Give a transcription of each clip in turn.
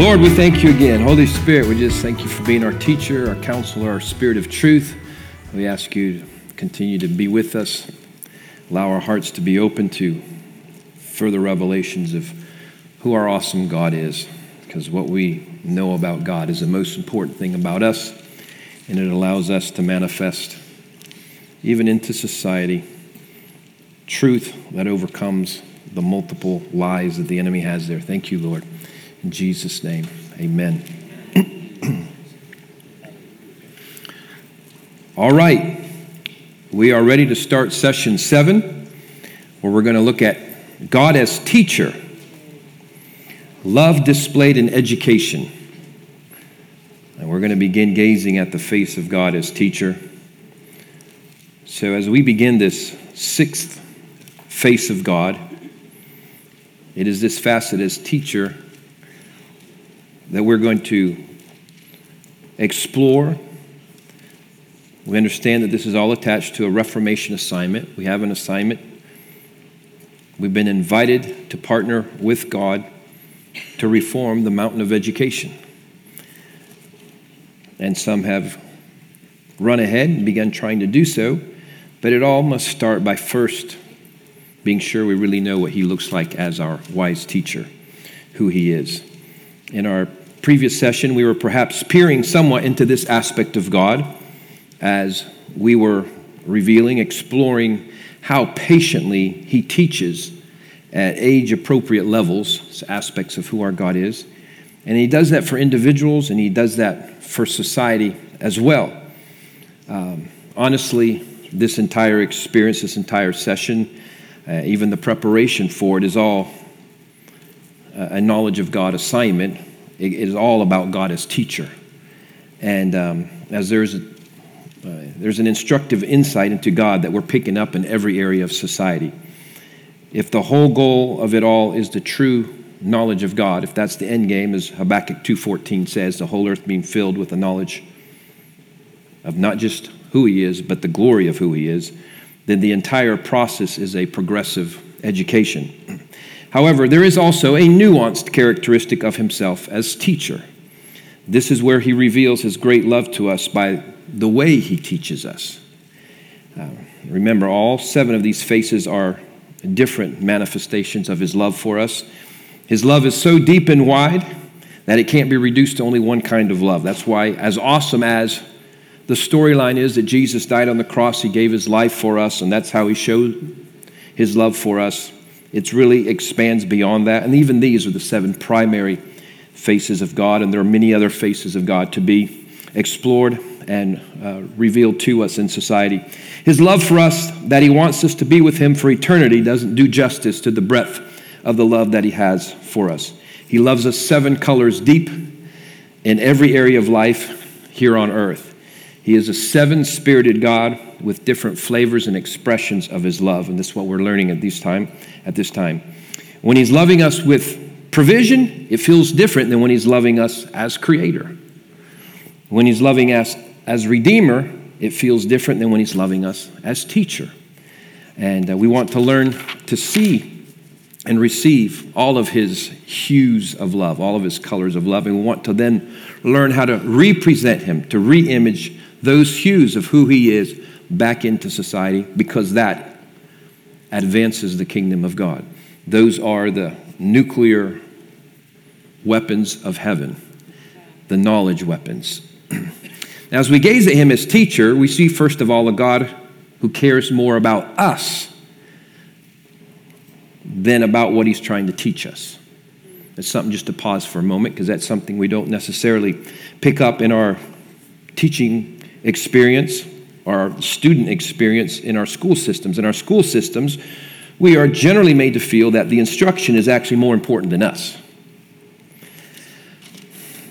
Lord, we thank you again. Holy Spirit, we just thank you for being our teacher, our counselor, our spirit of truth. We ask you to continue to be with us, allow our hearts to be open to further revelations of who our awesome God is, because what we know about God is the most important thing about us, and it allows us to manifest, even into society, truth that overcomes the multiple lies that the enemy has there. Thank you, Lord. In Jesus' name, amen. All right, we are ready to start session seven, where we're going to look at God as teacher, love displayed in education. And we're going to begin gazing at the face of God as teacher. So, as we begin this sixth face of God, it is this facet as teacher that we're going to explore. We understand that this is all attached to a Reformation assignment. We have an assignment. We've been invited to partner with God to reform the mountain of education. And some have run ahead and begun trying to do so, but it all must start by first being sure we really know what He looks like as our wise teacher, who He is. In our previous session, we were perhaps peering somewhat into this aspect of God as we were revealing, exploring how patiently He teaches at age appropriate levels, aspects of who our God is. And He does that for individuals and He does that for society as well. Um, honestly, this entire experience, this entire session, uh, even the preparation for it is all a knowledge of God assignment it is all about God as teacher. And um, as there's, uh, there's an instructive insight into God that we're picking up in every area of society. If the whole goal of it all is the true knowledge of God, if that's the end game, as Habakkuk 2.14 says, the whole earth being filled with the knowledge of not just who he is, but the glory of who he is, then the entire process is a progressive education. However, there is also a nuanced characteristic of himself as teacher. This is where he reveals his great love to us by the way he teaches us. Uh, remember, all seven of these faces are different manifestations of his love for us. His love is so deep and wide that it can't be reduced to only one kind of love. That's why, as awesome as the storyline is that Jesus died on the cross, he gave his life for us, and that's how he showed his love for us. It really expands beyond that. And even these are the seven primary faces of God, and there are many other faces of God to be explored and uh, revealed to us in society. His love for us, that He wants us to be with Him for eternity, doesn't do justice to the breadth of the love that He has for us. He loves us seven colors deep in every area of life here on earth. He is a seven spirited God with different flavors and expressions of his love. And this is what we're learning at this time. At this time. When he's loving us with provision, it feels different than when he's loving us as creator. When he's loving us as redeemer, it feels different than when he's loving us as teacher. And uh, we want to learn to see and receive all of his hues of love, all of his colors of love. And we want to then learn how to represent him, to re image those hues of who he is back into society because that advances the kingdom of God. Those are the nuclear weapons of heaven, the knowledge weapons. now, as we gaze at him as teacher, we see first of all a God who cares more about us than about what he's trying to teach us. It's something just to pause for a moment because that's something we don't necessarily pick up in our teaching experience our student experience in our school systems. In our school systems, we are generally made to feel that the instruction is actually more important than us.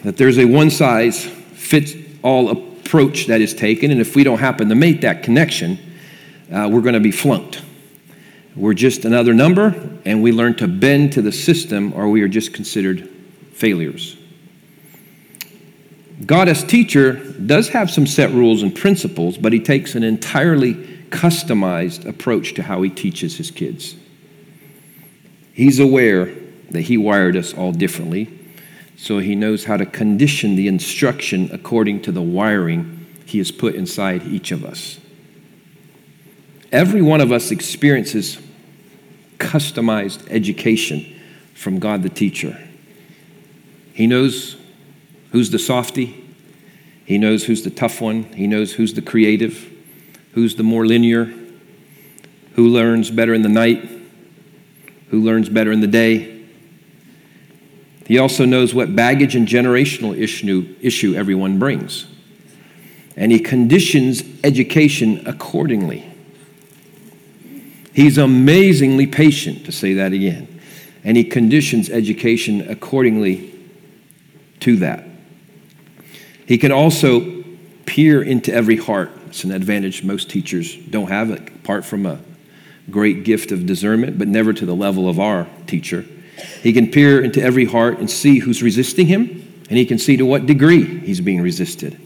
That there's a one size fits all approach that is taken, and if we don't happen to make that connection, uh, we're going to be flunked. We're just another number, and we learn to bend to the system, or we are just considered failures. God, as teacher, does have some set rules and principles, but he takes an entirely customized approach to how he teaches his kids. He's aware that he wired us all differently. so he knows how to condition the instruction according to the wiring he has put inside each of us. Every one of us experiences customized education from God the teacher. He knows who's the softy, he knows who's the tough one, he knows who's the creative, who's the more linear, who learns better in the night, who learns better in the day. He also knows what baggage and generational issue, issue everyone brings. And he conditions education accordingly. He's amazingly patient, to say that again. And he conditions education accordingly to that. He can also peer into every heart. It's an advantage most teachers don't have, apart from a great gift of discernment, but never to the level of our teacher. He can peer into every heart and see who's resisting him, and he can see to what degree he's being resisted.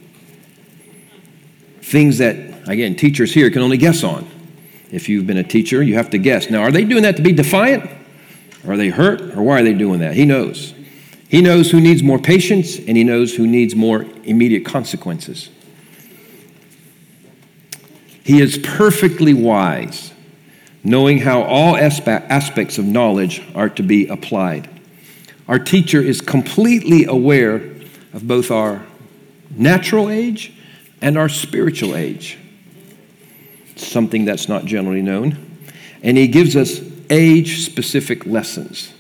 Things that, again, teachers here can only guess on. If you've been a teacher, you have to guess. Now, are they doing that to be defiant? Are they hurt? Or why are they doing that? He knows. He knows who needs more patience, and he knows who needs more immediate consequences. He is perfectly wise knowing how all aspects of knowledge are to be applied. Our teacher is completely aware of both our natural age and our spiritual age, something that's not generally known. And he gives us age specific lessons.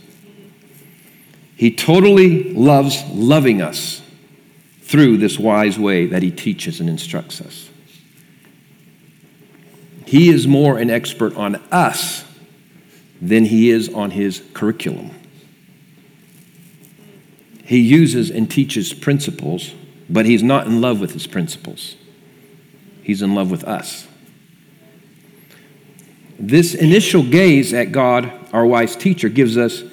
He totally loves loving us through this wise way that he teaches and instructs us. He is more an expert on us than he is on his curriculum. He uses and teaches principles, but he's not in love with his principles. He's in love with us. This initial gaze at God, our wise teacher, gives us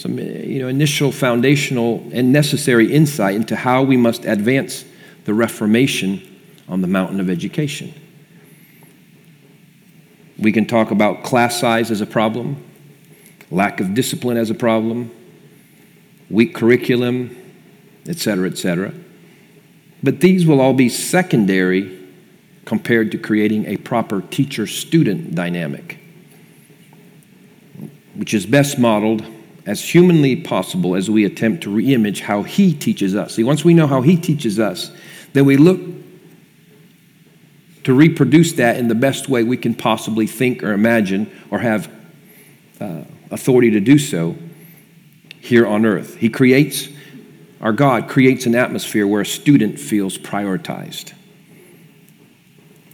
some eh, you know, initial foundational and necessary insight into how we must advance the Reformation on the mountain of education. We can talk about class size as a problem, lack of discipline as a problem, weak curriculum, etc., etc. But these will all be secondary compared to creating a proper teacher student dynamic, which is best modeled as humanly possible as we attempt to reimage how he teaches us. See, once we know how he teaches us, then we look to reproduce that in the best way we can possibly think or imagine or have uh, authority to do so here on earth. He creates, our God creates an atmosphere where a student feels prioritized.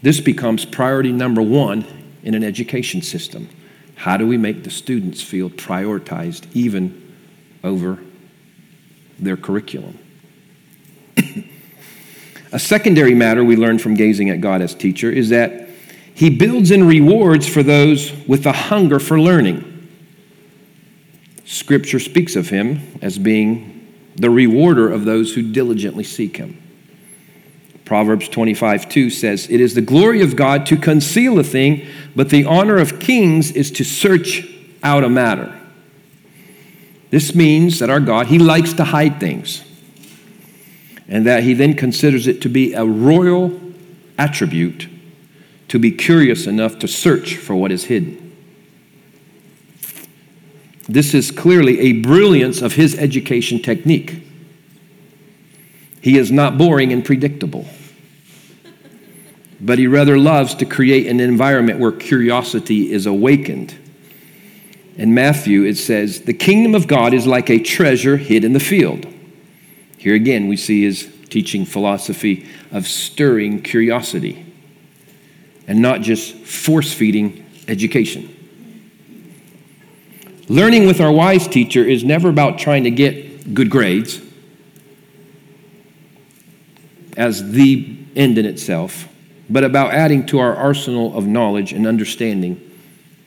This becomes priority number one in an education system. How do we make the students feel prioritized even over their curriculum? A secondary matter we learn from gazing at God as teacher is that he builds in rewards for those with a hunger for learning. Scripture speaks of him as being the rewarder of those who diligently seek him. Proverbs 25, 2 says, It is the glory of God to conceal a thing, but the honor of kings is to search out a matter. This means that our God, He likes to hide things and that he then considers it to be a royal attribute to be curious enough to search for what is hidden. This is clearly a brilliance of his education technique. He is not boring and predictable, but he rather loves to create an environment where curiosity is awakened. In Matthew, it says, The kingdom of God is like a treasure hid in the field here again, we see his teaching philosophy of stirring curiosity and not just force feeding education. Learning with our wise teacher is never about trying to get good grades as the end in itself, but about adding to our arsenal of knowledge and understanding,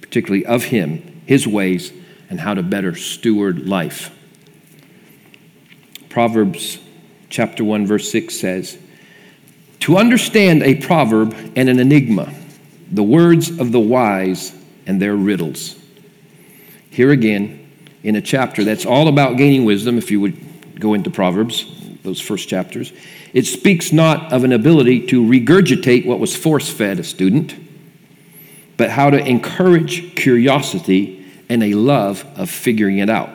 particularly of Him, His ways, and how to better steward life. Proverbs chapter 1 verse 6 says, "To understand a proverb and an enigma, the words of the wise and their riddles." Here again, in a chapter that's all about gaining wisdom, if you would go into Proverbs, those first chapters, it speaks not of an ability to regurgitate what was force fed a student, but how to encourage curiosity and a love of figuring it out.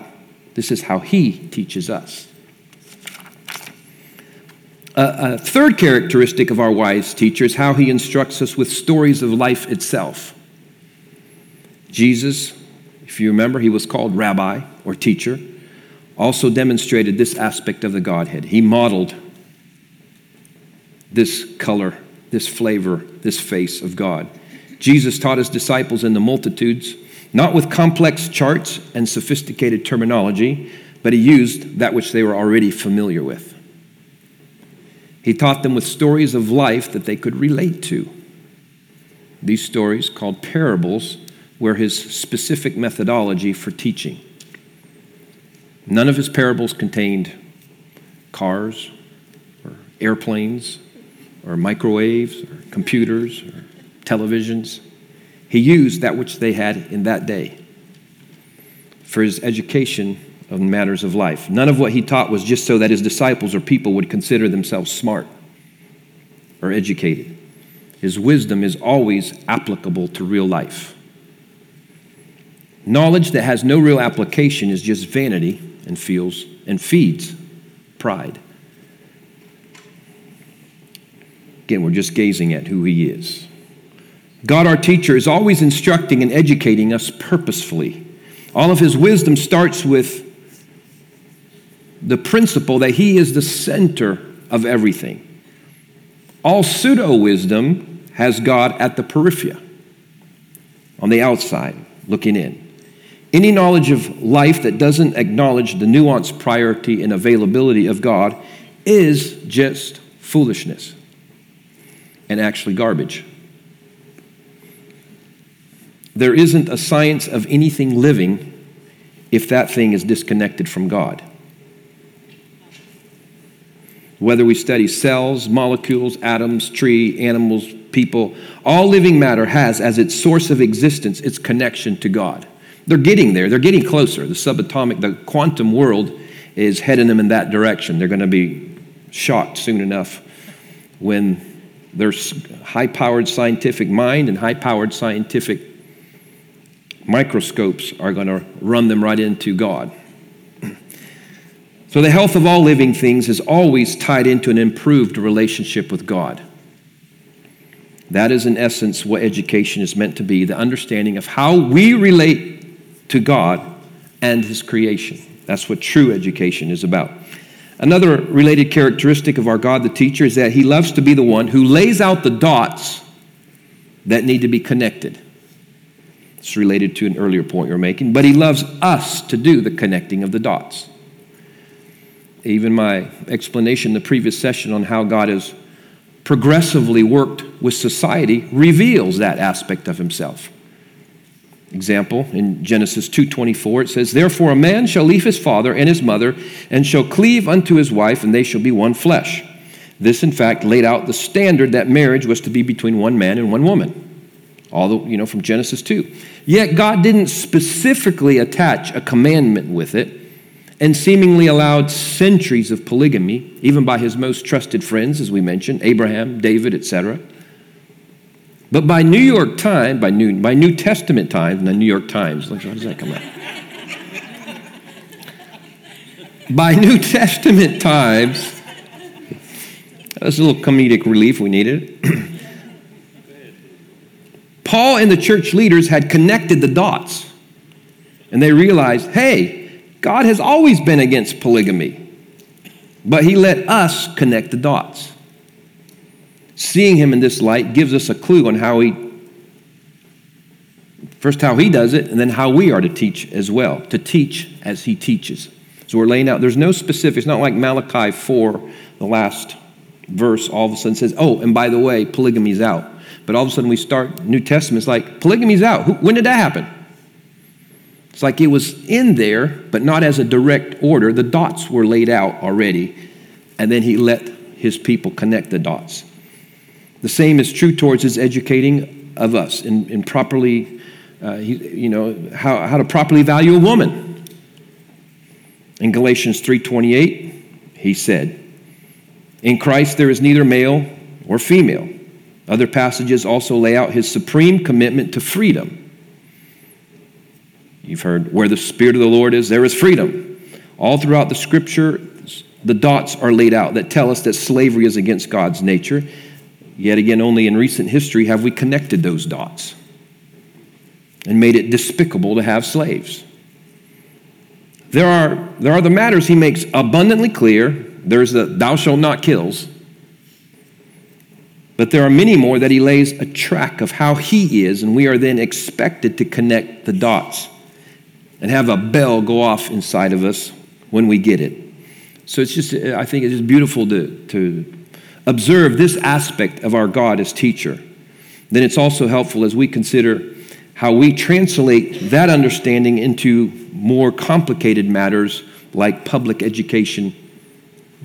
This is how he teaches us. A, a, third characteristic of our wise teacher is how he instructs us with stories of life itself. Jesus, if you remember, he was called rabbi or teacher, also demonstrated this aspect of the Godhead. He modeled this color, this flavor, this face of God. Jesus taught his disciples in the multitudes, not with complex charts and sophisticated terminology, but he used that which they were already familiar with. He taught them with stories of life that they could relate to. These stories, called parables, were his specific methodology for teaching. None of his parables contained cars or airplanes or microwaves or computers or televisions. He used that which they had in that day for his education of matters of life. None of what he taught was just so that his disciples or people would consider themselves smart or educated. His wisdom is always applicable to real life. Knowledge that has no real application is just vanity and feels and feeds pride. Again, we're just gazing at who he is. God, our teacher, is always instructing and educating us purposefully. All of his wisdom starts with the principle that He is the center of everything. All pseudo wisdom has God at the periphery, on the outside, looking in. Any knowledge of life that doesn't acknowledge the nuanced priority and availability of God is just foolishness and actually garbage. There isn't a science of anything living if that thing is disconnected from God whether we study cells, molecules, atoms, tree, animals, people, all living matter has as its source of existence its connection to God. They're getting there, they're getting closer. The subatomic, the quantum world is heading them in that direction. They're going to be shocked soon enough when their high powered scientific mind and high powered scientific microscopes are going to run them right into God. So, the health of all living things is always tied into an improved relationship with God. That is, in essence, what education is meant to be the understanding of how we relate to God and His creation. That's what true education is about. Another related characteristic of our God the teacher is that He loves to be the one who lays out the dots that need to be connected. It's related to an earlier point you're making, but He loves us to do the connecting of the dots even my explanation in the previous session on how God has progressively worked with society reveals that aspect of himself. Example in Genesis 2:24 it says therefore a man shall leave his father and his mother and shall cleave unto his wife and they shall be one flesh. This in fact laid out the standard that marriage was to be between one man and one woman. All the, you know from Genesis 2. Yet God didn't specifically attach a commandment with it and seemingly allowed centuries of polygamy, even by his most trusted friends, as we mentioned, Abraham, David, etc. But by New York Times, by New, by New Testament times, the New York Times, how does that come out? by New Testament times, that's a little comedic relief we needed. Paul and the church leaders had connected the dots, and they realized, hey, God has always been against polygamy, but He let us connect the dots. Seeing Him in this light gives us a clue on how He, first, how He does it, and then how we are to teach as well, to teach as He teaches. So we're laying out, there's no specifics, It's not like Malachi 4, the last verse, all of a sudden says, oh, and by the way, polygamy's out. But all of a sudden we start New Testament, it's like, polygamy's out. When did that happen? It's like it was in there, but not as a direct order. The dots were laid out already, and then he let his people connect the dots. The same is true towards his educating of us in, in properly, uh, you know, how, how to properly value a woman In Galatians 3:28, he said, "In Christ there is neither male or female." Other passages also lay out his supreme commitment to freedom. You've heard, where the Spirit of the Lord is, there is freedom. All throughout the scripture, the dots are laid out that tell us that slavery is against God's nature. Yet again, only in recent history have we connected those dots and made it despicable to have slaves. There are, there are the matters he makes abundantly clear. There's the thou shalt not kills. But there are many more that he lays a track of how he is, and we are then expected to connect the dots and have a bell go off inside of us when we get it. So it's just, I think it's just beautiful to, to observe this aspect of our God as teacher. Then it's also helpful as we consider how we translate that understanding into more complicated matters like public education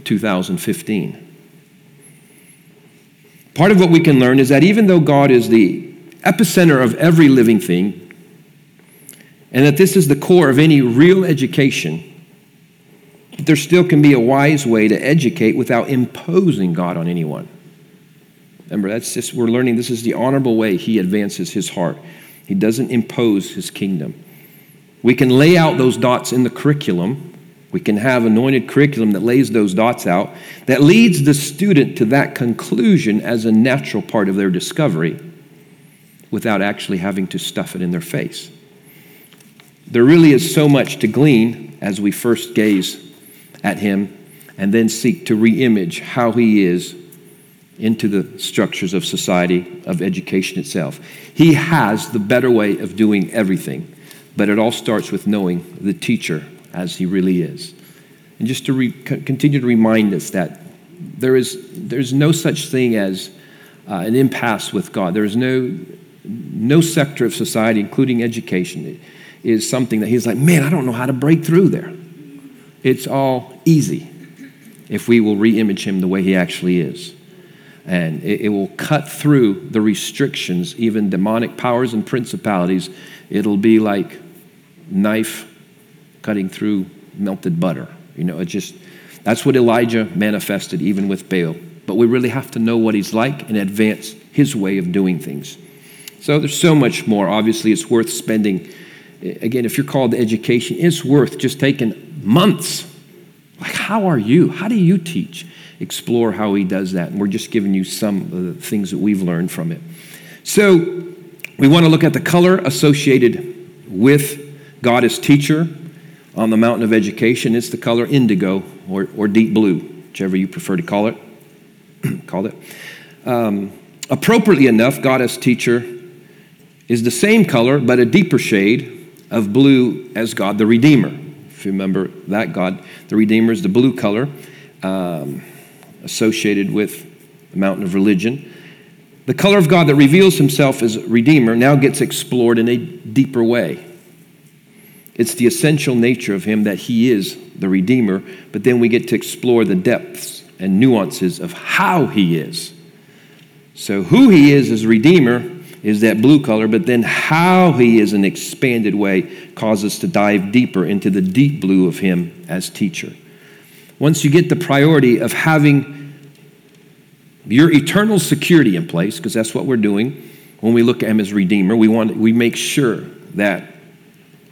2015. Part of what we can learn is that even though God is the epicenter of every living thing, and that this is the core of any real education, there still can be a wise way to educate without imposing God on anyone. Remember, that's just, we're learning this is the honorable way he advances his heart. He doesn't impose his kingdom. We can lay out those dots in the curriculum. We can have anointed curriculum that lays those dots out, that leads the student to that conclusion as a natural part of their discovery without actually having to stuff it in their face. There really is so much to glean as we first gaze at him and then seek to reimage how he is into the structures of society, of education itself. He has the better way of doing everything, but it all starts with knowing the teacher as he really is. And just to re- continue to remind us that there is there's no such thing as uh, an impasse with God. There is no, no sector of society, including education, is something that he's like, man, I don't know how to break through there. It's all easy if we will reimage him the way he actually is. And it, it, will cut through the restrictions, even demonic powers and principalities. It'll be like knife cutting through melted butter. You know, it just, that's what Elijah manifested even with Baal. But we really have to know what he's like and advance his way of doing things. So there's so much more. Obviously, it's worth spending again, if you're called to education, it's worth just taking months. Like, how are you? How do you teach? Explore how he does that. And we're just giving you some of the things that we've learned from it. So, we want to look at the color associated with God as teacher on the mountain of education. It's the color indigo or, or deep blue, whichever you prefer to call it. call it. Um, appropriately enough, God as teacher is the same color, but a deeper shade of blue as God the Redeemer. If you remember that God, the Redeemer is the blue color um, associated with the mountain of religion. The color of God that reveals himself as Redeemer now gets explored in a deeper way. It's the essential nature of him that he is the Redeemer, but then we get to explore the depths and nuances of how he is. So, who he is as Redeemer is that blue color, but then how he is an expanded way causes us to dive deeper into the deep blue of him as teacher. Once you get the priority of having your eternal security in place, because that's what we're doing when we look at him as Redeemer, we, want, we make sure that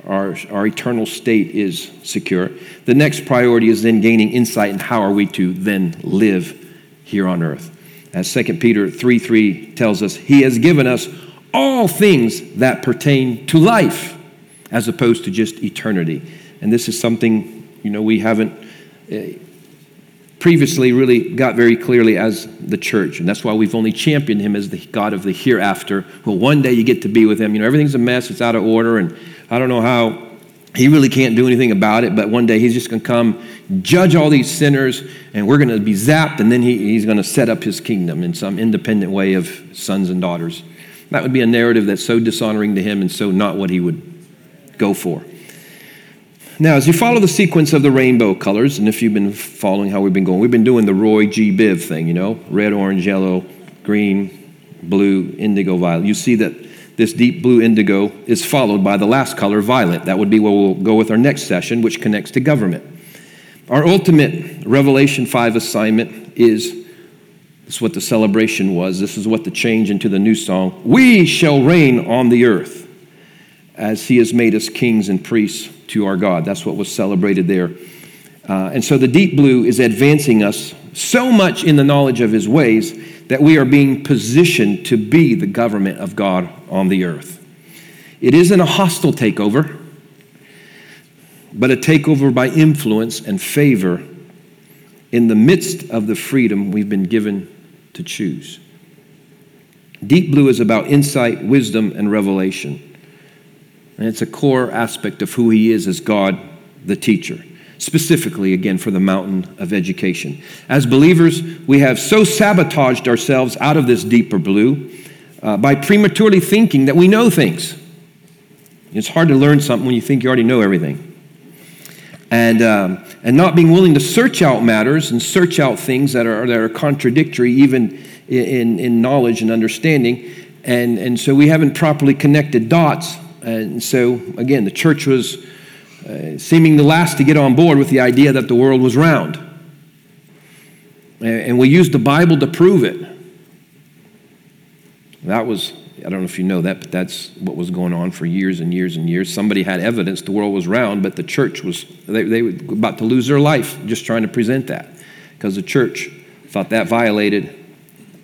our, our eternal state is secure. The next priority is then gaining insight in how are we to then live here on earth. As 2 Peter 3 3 tells us, He has given us all things that pertain to life as opposed to just eternity. And this is something, you know, we haven't uh, previously really got very clearly as the church. And that's why we've only championed him as the God of the hereafter. Well, one day you get to be with him. You know, everything's a mess, it's out of order, and I don't know how he really can't do anything about it, but one day he's just going to come judge all these sinners, and we're going to be zapped, and then he, he's going to set up his kingdom in some independent way of sons and daughters. That would be a narrative that's so dishonoring to him and so not what he would go for. Now, as you follow the sequence of the rainbow colors, and if you've been following how we've been going, we've been doing the Roy G. Biv thing, you know, red, orange, yellow, green, blue, indigo, violet. You see that this deep blue indigo is followed by the last color, violet. That would be where we'll go with our next session, which connects to government. Our ultimate Revelation 5 assignment is this is what the celebration was. This is what the change into the new song. We shall reign on the earth as he has made us kings and priests to our God. That's what was celebrated there. Uh, and so the deep blue is advancing us so much in the knowledge of his ways that we are being positioned to be the government of God on the earth. It isn't a hostile takeover, but a takeover by influence and favor in the midst of the freedom we've been given to choose. Deep blue is about insight, wisdom, and revelation. And it's a core aspect of who he is as God, the teacher specifically, again, for the mountain of education. As believers, we have so sabotaged ourselves out of this deeper blue uh, by prematurely thinking that we know things. It's hard to learn something when you think you already know everything. And, um, and not being willing to search out matters and search out things that are, that are contradictory, even in, in knowledge and understanding. And, and so we haven't properly connected dots. And so, again, the church was uh, seeming the last to get on board with the idea that the world was round. And we used the Bible to prove it. That was, I don't know if you know that, but that's what was going on for years and years and years. Somebody had evidence the world was round, but the church was, they, they were about to lose their life just trying to present that because the church thought that violated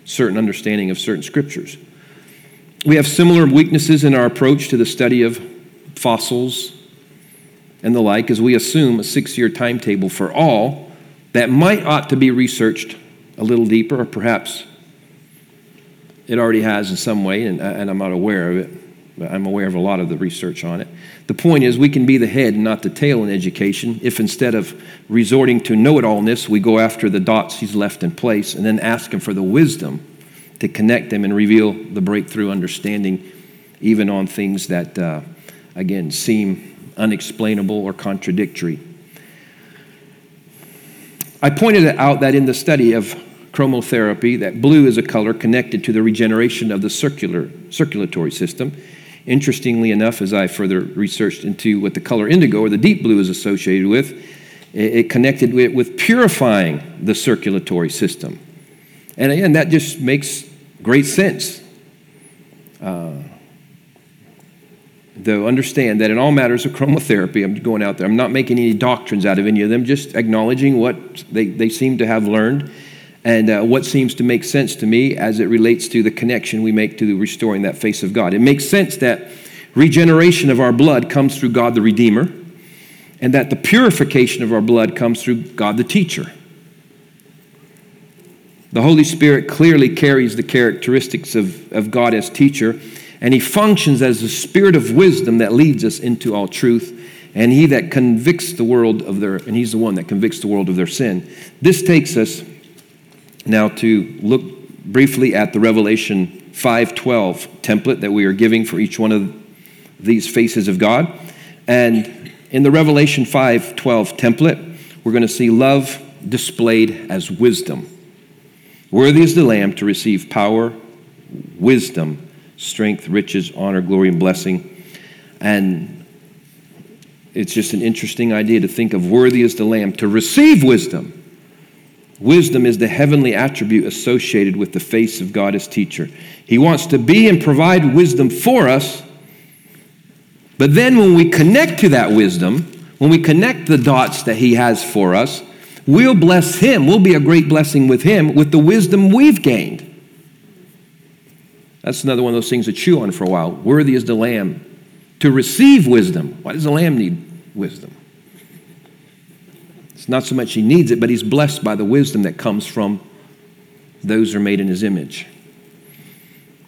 certain understanding of certain scriptures. We have similar weaknesses in our approach to the study of fossils and the like as we assume a six year timetable for all that might ought to be researched a little deeper, or perhaps it already has in some way, and, and I'm not aware of it, but I'm aware of a lot of the research on it. The point is, we can be the head and not the tail in education if instead of resorting to know it allness, we go after the dots he's left in place and then ask him for the wisdom to connect them and reveal the breakthrough understanding, even on things that, uh, again, seem unexplainable, or contradictory. I pointed out that in the study of chromotherapy, that blue is a color connected to the regeneration of the circular, circulatory system. Interestingly enough, as I further researched into what the color indigo or the deep blue is associated with, it connected with, with purifying the circulatory system. And again, that just makes great sense. Uh, though, understand that in all matters of chromotherapy, I'm going out there, I'm not making any doctrines out of any of them, just acknowledging what they, they seem to have learned and uh, what seems to make sense to me as it relates to the connection we make to restoring that face of God. It makes sense that regeneration of our blood comes through God the Redeemer, and that the purification of our blood comes through God the Teacher. The Holy Spirit clearly carries the characteristics of, of God as teacher and he functions as the spirit of wisdom that leads us into all truth. And he that convicts the world of their, and he's the one that convicts the world of their sin. This takes us now to look briefly at the Revelation 5:12 template that we are giving for each one of these faces of God. And in the Revelation 5:12 template, we're going to see love displayed as wisdom. Worthy is the lamb to receive power, wisdom, strength, riches, honor, glory, and blessing. And it's just an interesting idea to think of worthy as the Lamb to receive wisdom. Wisdom is the heavenly attribute associated with the face of God as teacher. He wants to be and provide wisdom for us. But then when we connect to that wisdom, when we connect the dots that He has for us, we'll bless Him. We'll be a great blessing with Him with the wisdom we've gained. That's another one of those things to chew on for a while. Worthy is the Lamb to receive wisdom. Why does the Lamb need wisdom? It's not so much he needs it, but he's blessed by the wisdom that comes from those who are made in his image.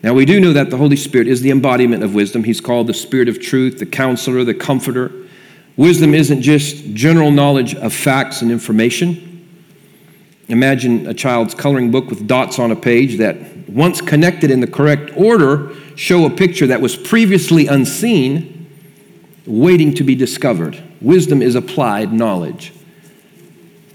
Now, we do know that the Holy Spirit is the embodiment of wisdom. He's called the Spirit of truth, the counselor, the comforter. Wisdom isn't just general knowledge of facts and information. Imagine a child's coloring book with dots on a page that, once connected in the correct order, show a picture that was previously unseen, waiting to be discovered. Wisdom is applied knowledge.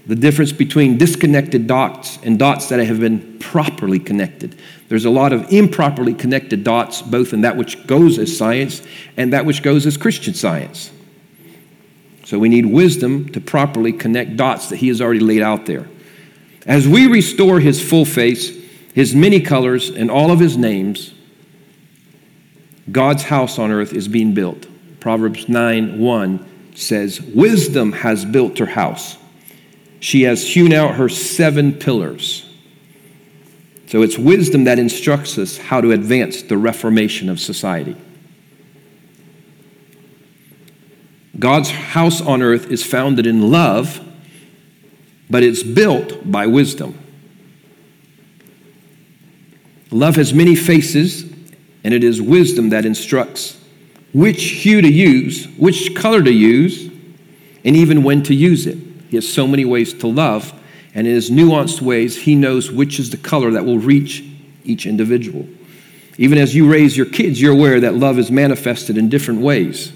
The difference between disconnected dots and dots that have been properly connected. There's a lot of improperly connected dots, both in that which goes as science and that which goes as Christian science. So we need wisdom to properly connect dots that He has already laid out there. As we restore His full face, His many colors, and all of His names, God's house on earth is being built. Proverbs 9 1 says, Wisdom has built her house. She has hewn out her seven pillars. So it's wisdom that instructs us how to advance the reformation of society. God's house on earth is founded in love, but it's built by wisdom. Love has many faces, and it is wisdom that instructs which hue to use, which color to use, and even when to use it. He has so many ways to love, and in his nuanced ways, he knows which is the color that will reach each individual. Even as you raise your kids, you're aware that love is manifested in different ways.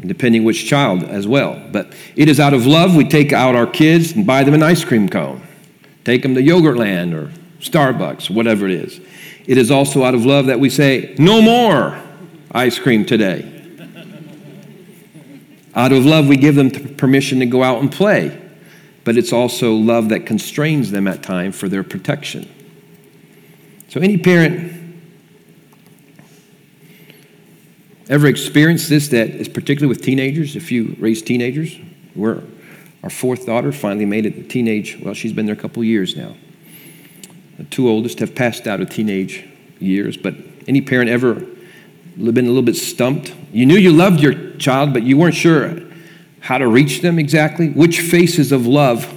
Depending which child as well. But it is out of love we take out our kids and buy them an ice cream cone. Take them to Yogurtland or Starbucks, whatever it is. It is also out of love that we say, no more ice cream today. out of love, we give them permission to go out and play. But it's also love that constrains them at times for their protection. So, any parent ever experienced this that is particularly with teenagers, if you raise teenagers? We're, our fourth daughter finally made it to teenage, well, she's been there a couple years now. The two oldest have passed out of teenage years, but any parent ever been a little bit stumped? You knew you loved your child, but you weren't sure how to reach them exactly. Which faces of love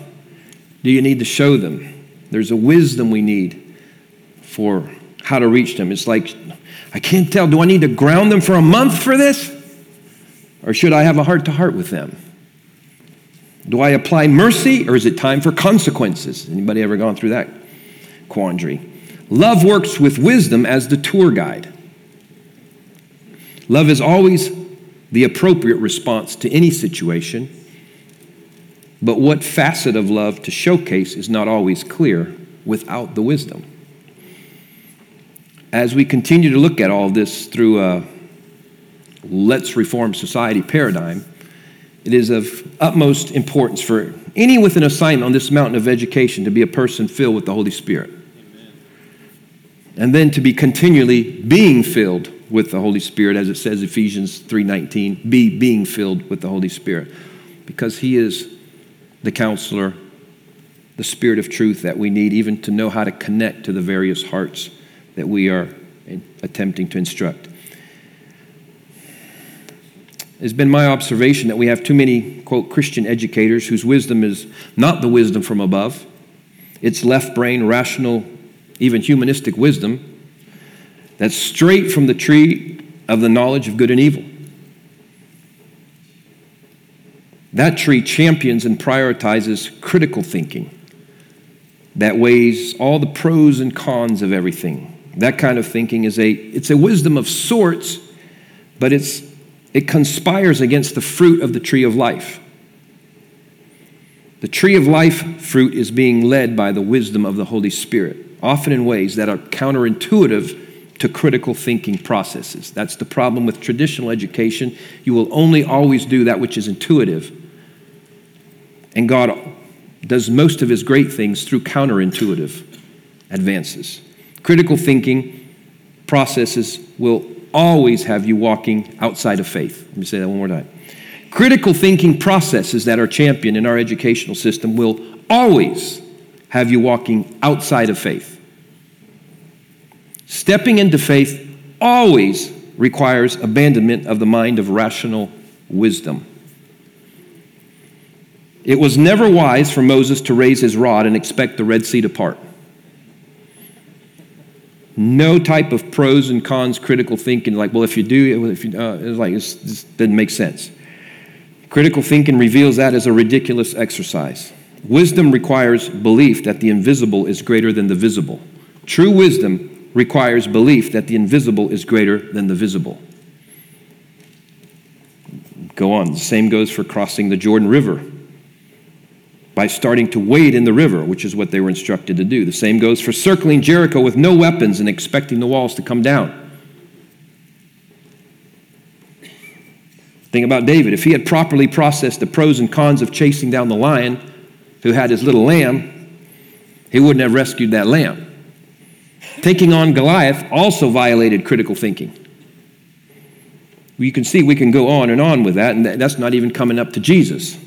do you need to show them? There's a wisdom we need for how to reach them. It's like, I can't tell, do I need to ground them for a month for this? Or should I have a heart to heart with them? Do I apply mercy or is it time for consequences? Anybody ever gone through that? quandary. Love works with wisdom as the tour guide. Love is always the appropriate response to any situation, but what facet of love to showcase is not always clear without the wisdom. As we continue to look at all this through a let's reform society paradigm, it is of utmost importance for any with an assignment on this mountain of education to be a person filled with the Holy Spirit. And then to be continually being filled with the Holy Spirit, as it says Ephesians 3:19, be being filled with the Holy Spirit, because He is the counselor, the Spirit of truth that we need, even to know how to connect to the various hearts that we are attempting to instruct. It's been my observation that we have too many, quote, Christian educators whose wisdom is not the wisdom from above. It's left brain, rational even humanistic wisdom, that's straight from the tree of the knowledge of good and evil. That tree champions and prioritizes critical thinking that weighs all the pros and cons of everything. That kind of thinking is a it's a wisdom of sorts, but it's it conspires against the fruit of the tree of life. The tree of life fruit is being led by the wisdom of the Holy Spirit often in ways that are counterintuitive to critical thinking processes. That's the problem with traditional education. You will only always do that which is intuitive. And God does most of his great things through counterintuitive advances. Critical thinking processes will always have you walking outside of faith. Let me say that one more time. Critical thinking processes that are championed in our educational system will always have you walking outside of faith. Stepping into faith always requires abandonment of the mind of rational wisdom. It was never wise for Moses to raise his rod and expect the Red Sea to part. No type of pros and cons critical thinking, like, well, if you do, if you, uh, it's like, it doesn't make sense. Critical thinking reveals that as a ridiculous exercise. Wisdom requires belief that the invisible is greater than the visible. True wisdom requires belief that the invisible is greater than the visible. Go on. The same goes for crossing the Jordan River by starting to wade in the river, which is what they were instructed to do. The same goes for circling Jericho with no weapons and expecting the walls to come down. Think about David. If he had properly processed the pros and cons of chasing down the lion who had his little lamb, he wouldn't have rescued that lamb. Taking on Goliath also violated critical thinking. You can see we can go on and on with that, and that's not even coming up to Jesus,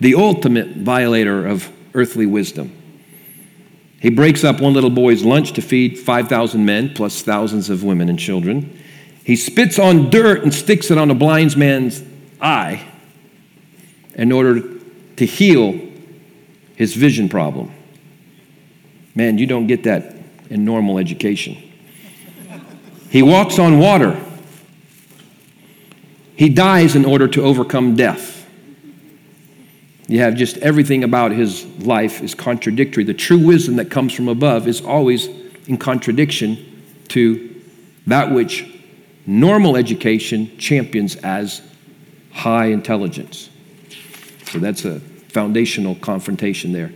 the ultimate violator of earthly wisdom. He breaks up one little boy's lunch to feed 5,000 men, plus thousands of women and children. He spits on dirt and sticks it on a blind man's eye in order to heal his vision problem. Man, you don't get that in normal education. He walks on water. He dies in order to overcome death. You have just everything about his life is contradictory. The true wisdom that comes from above is always in contradiction to that which normal education champions as high intelligence. So that's a foundational confrontation there.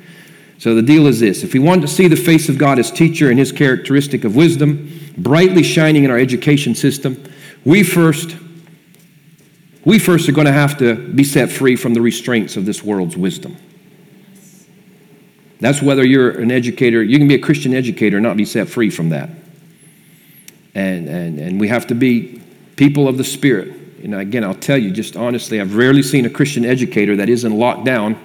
So the deal is this if we want to see the face of God as teacher and his characteristic of wisdom brightly shining in our education system, we first we first are going to have to be set free from the restraints of this world's wisdom. That's whether you're an educator, you can be a Christian educator and not be set free from that. And, and, and we have to be people of the Spirit. And again, I'll tell you just honestly, I've rarely seen a Christian educator that isn't locked down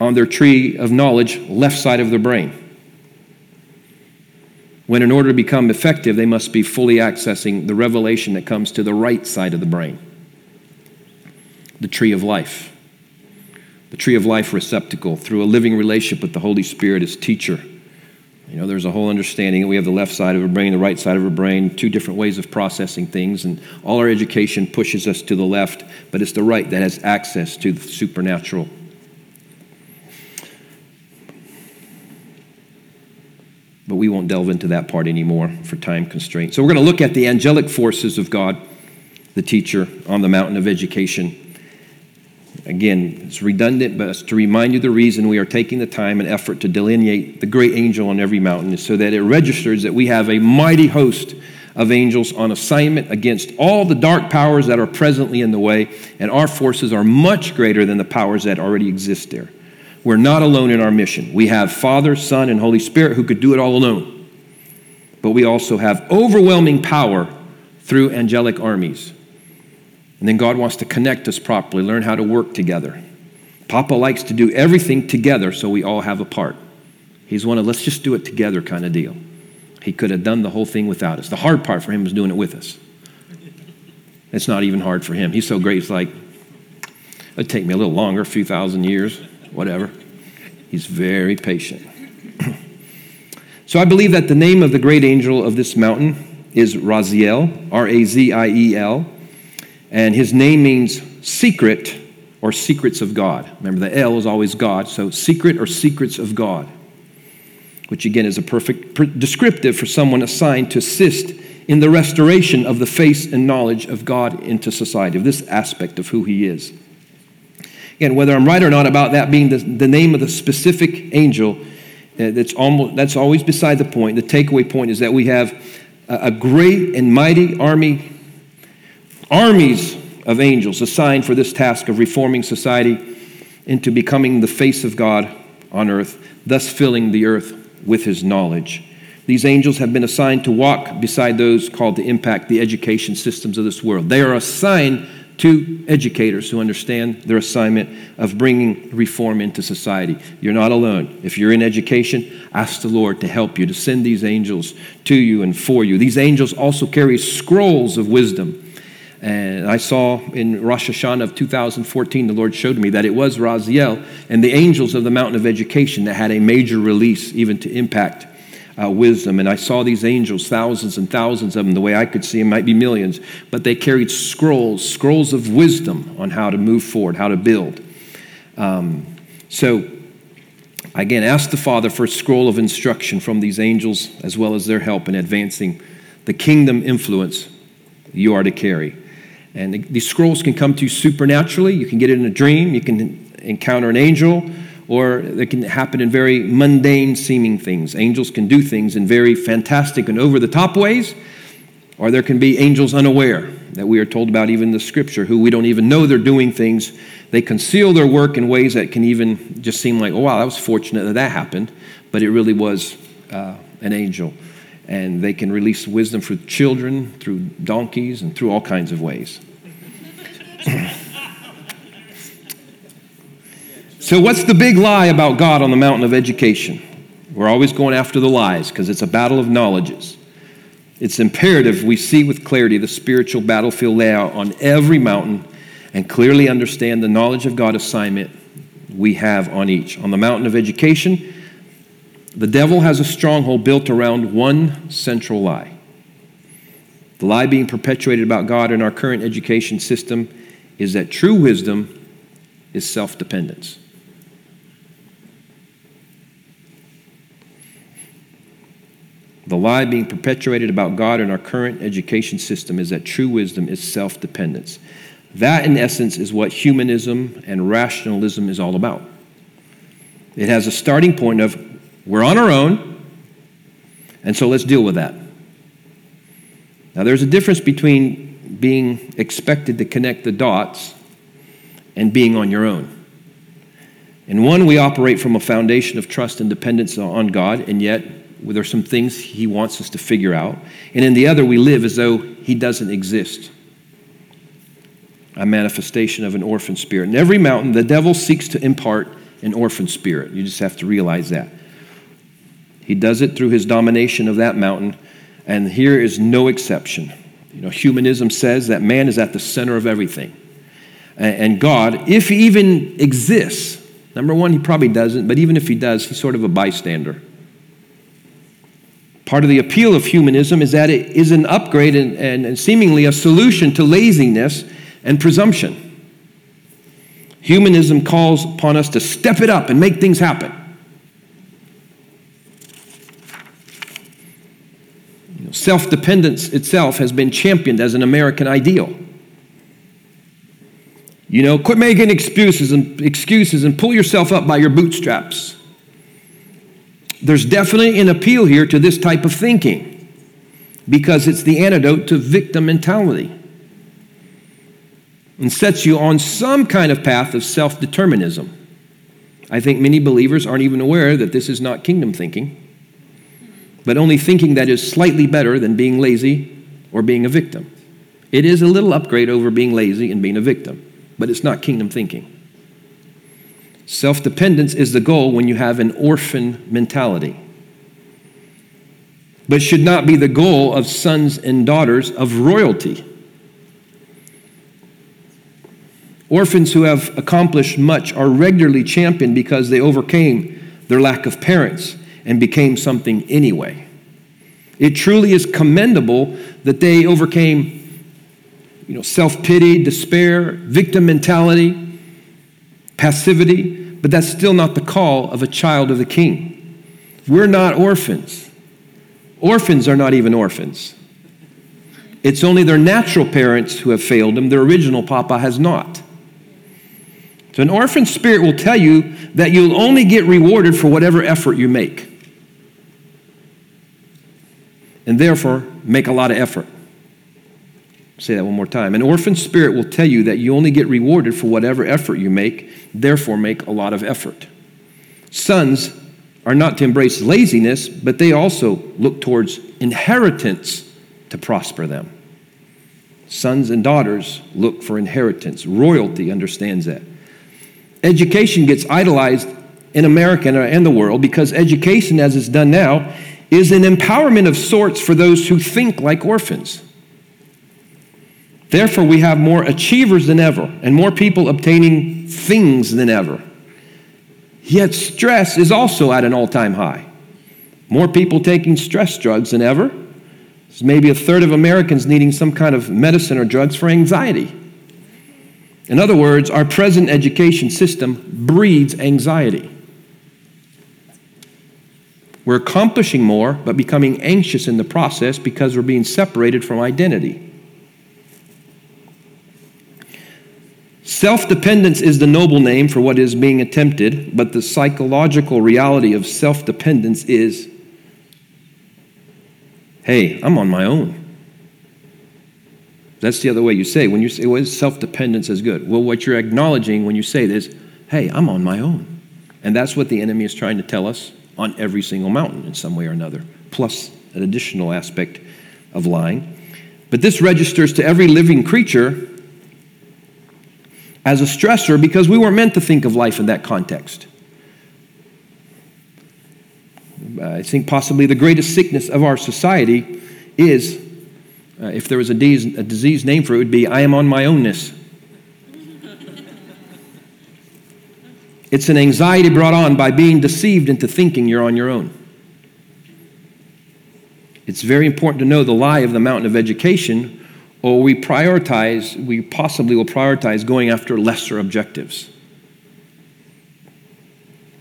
on their tree of knowledge, left side of their brain. When, in order to become effective, they must be fully accessing the revelation that comes to the right side of the brain the tree of life. The tree of life receptacle through a living relationship with the Holy Spirit as teacher. You know, there's a whole understanding. We have the left side of our brain, the right side of our brain, two different ways of processing things, and all our education pushes us to the left, but it's the right that has access to the supernatural. But we won't delve into that part anymore for time constraints. So we're going to look at the angelic forces of God, the teacher, on the mountain of education. Again, it's redundant, but it's to remind you the reason we are taking the time and effort to delineate the great angel on every mountain is so that it registers that we have a mighty host of angels on assignment against all the dark powers that are presently in the way, and our forces are much greater than the powers that already exist there. We're not alone in our mission. We have Father, Son, and Holy Spirit who could do it all alone. But we also have overwhelming power through angelic armies. And then God wants to connect us properly, learn how to work together. Papa likes to do everything together so we all have a part. He's one of let's just do it together kind of deal. He could have done the whole thing without us. The hard part for him was doing it with us. It's not even hard for him. He's so great, it's like, it'd take me a little longer, a few thousand years, whatever. He's very patient. so I believe that the name of the great angel of this mountain is Raziel, R A Z I E L. And his name means secret or secrets of God. Remember, the L is always God, so secret or secrets of God, which again is a perfect descriptive for someone assigned to assist in the restoration of the face and knowledge of God into society, of this aspect of who he is. Again, whether I'm right or not about that being the, the name of the specific angel, uh, that's, almost, that's always beside the point. The takeaway point is that we have a great and mighty army armies of angels assigned for this task of reforming society into becoming the face of God on earth, thus filling the earth with his knowledge. These angels have been assigned to walk beside those called to impact the education systems of this world. They are assigned to educators who understand their assignment of bringing reform into society. You're not alone. If you're in education, ask the Lord to help you, to send these angels to you and for you. These angels also carry scrolls of wisdom and I saw in Rosh Hashanah of 2014, the Lord showed me that it was Raziel and the angels of the mountain of education that had a major release, even to impact uh, wisdom. And I saw these angels, thousands and thousands of them. The way I could see them might be millions, but they carried scrolls, scrolls of wisdom on how to move forward, how to build. Um, so, again, ask the Father for a scroll of instruction from these angels, as well as their help in advancing the kingdom influence you are to carry. And these scrolls can come to you supernaturally. You can get it in a dream, you can encounter an angel, or it can happen in very mundane seeming things. Angels can do things in very fantastic and over the top ways. Or there can be angels unaware that we are told about even the scripture who we don't even know they're doing things. They conceal their work in ways that can even just seem like, oh, wow, that was fortunate that that happened. But it really was uh, an angel. And they can release wisdom for children through donkeys and through all kinds of ways. so, what's the big lie about God on the mountain of education? We're always going after the lies because it's a battle of knowledges. It's imperative we see with clarity the spiritual battlefield layout on every mountain and clearly understand the knowledge of God assignment we have on each. On the mountain of education, the devil has a stronghold built around one central lie. The lie being perpetuated about God in our current education system is that true wisdom is self dependence. The lie being perpetuated about God in our current education system is that true wisdom is self dependence. That, in essence, is what humanism and rationalism is all about. It has a starting point of we're on our own, and so let's deal with that. Now, there's a difference between being expected to connect the dots and being on your own. In one, we operate from a foundation of trust and dependence on God, and yet there are some things He wants us to figure out. And in the other, we live as though He doesn't exist. A manifestation of an orphan spirit. In every mountain, the devil seeks to impart an orphan spirit. You just have to realize that. He does it through his domination of that mountain, and here is no exception. You know, humanism says that man is at the center of everything. And God, if he even exists, number one, he probably doesn't, but even if he does, he's sort of a bystander. Part of the appeal of humanism is that it is an upgrade and, and, and seemingly a solution to laziness and presumption. Humanism calls upon us to step it up and make things happen. Self dependence itself has been championed as an American ideal. You know, quit making excuses and excuses and pull yourself up by your bootstraps. There's definitely an appeal here to this type of thinking because it's the antidote to victim mentality and sets you on some kind of path of self determinism. I think many believers aren't even aware that this is not kingdom thinking but only thinking that is slightly better than being lazy or being a victim. It is a little upgrade over being lazy and being a victim, but it's not kingdom thinking. Self dependence is the goal when you have an orphan mentality, but should not be the goal of sons and daughters of royalty. Orphans who have accomplished much are regularly championed because they overcame their lack of parents and became something anyway. It truly is commendable that they overcame you know, self-pity, despair, victim mentality, passivity, but that's still not the call of a child of the king. We're not orphans. Orphans are not even orphans. It's only their natural parents who have failed them. Their original papa has not. So, an orphan spirit will tell you that you'll only get rewarded for whatever effort you make and therefore make a lot of effort. Say that one more time. An orphan spirit will tell you that you only get rewarded for whatever effort you make, therefore, make a lot of effort. Sons are not to embrace laziness, but they also look towards inheritance to prosper them. Sons and daughters look for inheritance. Royalty understands that. Education gets idolized in America and the world because education, as it's done now, is an empowerment of sorts for those who think like orphans. Therefore, we have more achievers than ever and more people obtaining things than ever. Yet, stress is also at an all time high. More people taking stress drugs than ever. There's maybe a third of Americans needing some kind of medicine or drugs for anxiety. In other words, our present education system breeds anxiety. We're accomplishing more, but becoming anxious in the process because we're being separated from identity. Self dependence is the noble name for what is being attempted, but the psychological reality of self dependence is hey, I'm on my own. That's the other way you say. When you say, well, self dependence is good. Well, what you're acknowledging when you say this, hey, I'm on my own. And that's what the enemy is trying to tell us on every single mountain in some way or another, plus an additional aspect of lying. But this registers to every living creature as a stressor because we weren't meant to think of life in that context. I think possibly the greatest sickness of our society is, uh, if there was a disease, a disease name for it, it would be I am on my ownness. It's an anxiety brought on by being deceived into thinking you're on your own. It's very important to know the lie of the mountain of education, or we prioritize, we possibly will prioritize going after lesser objectives.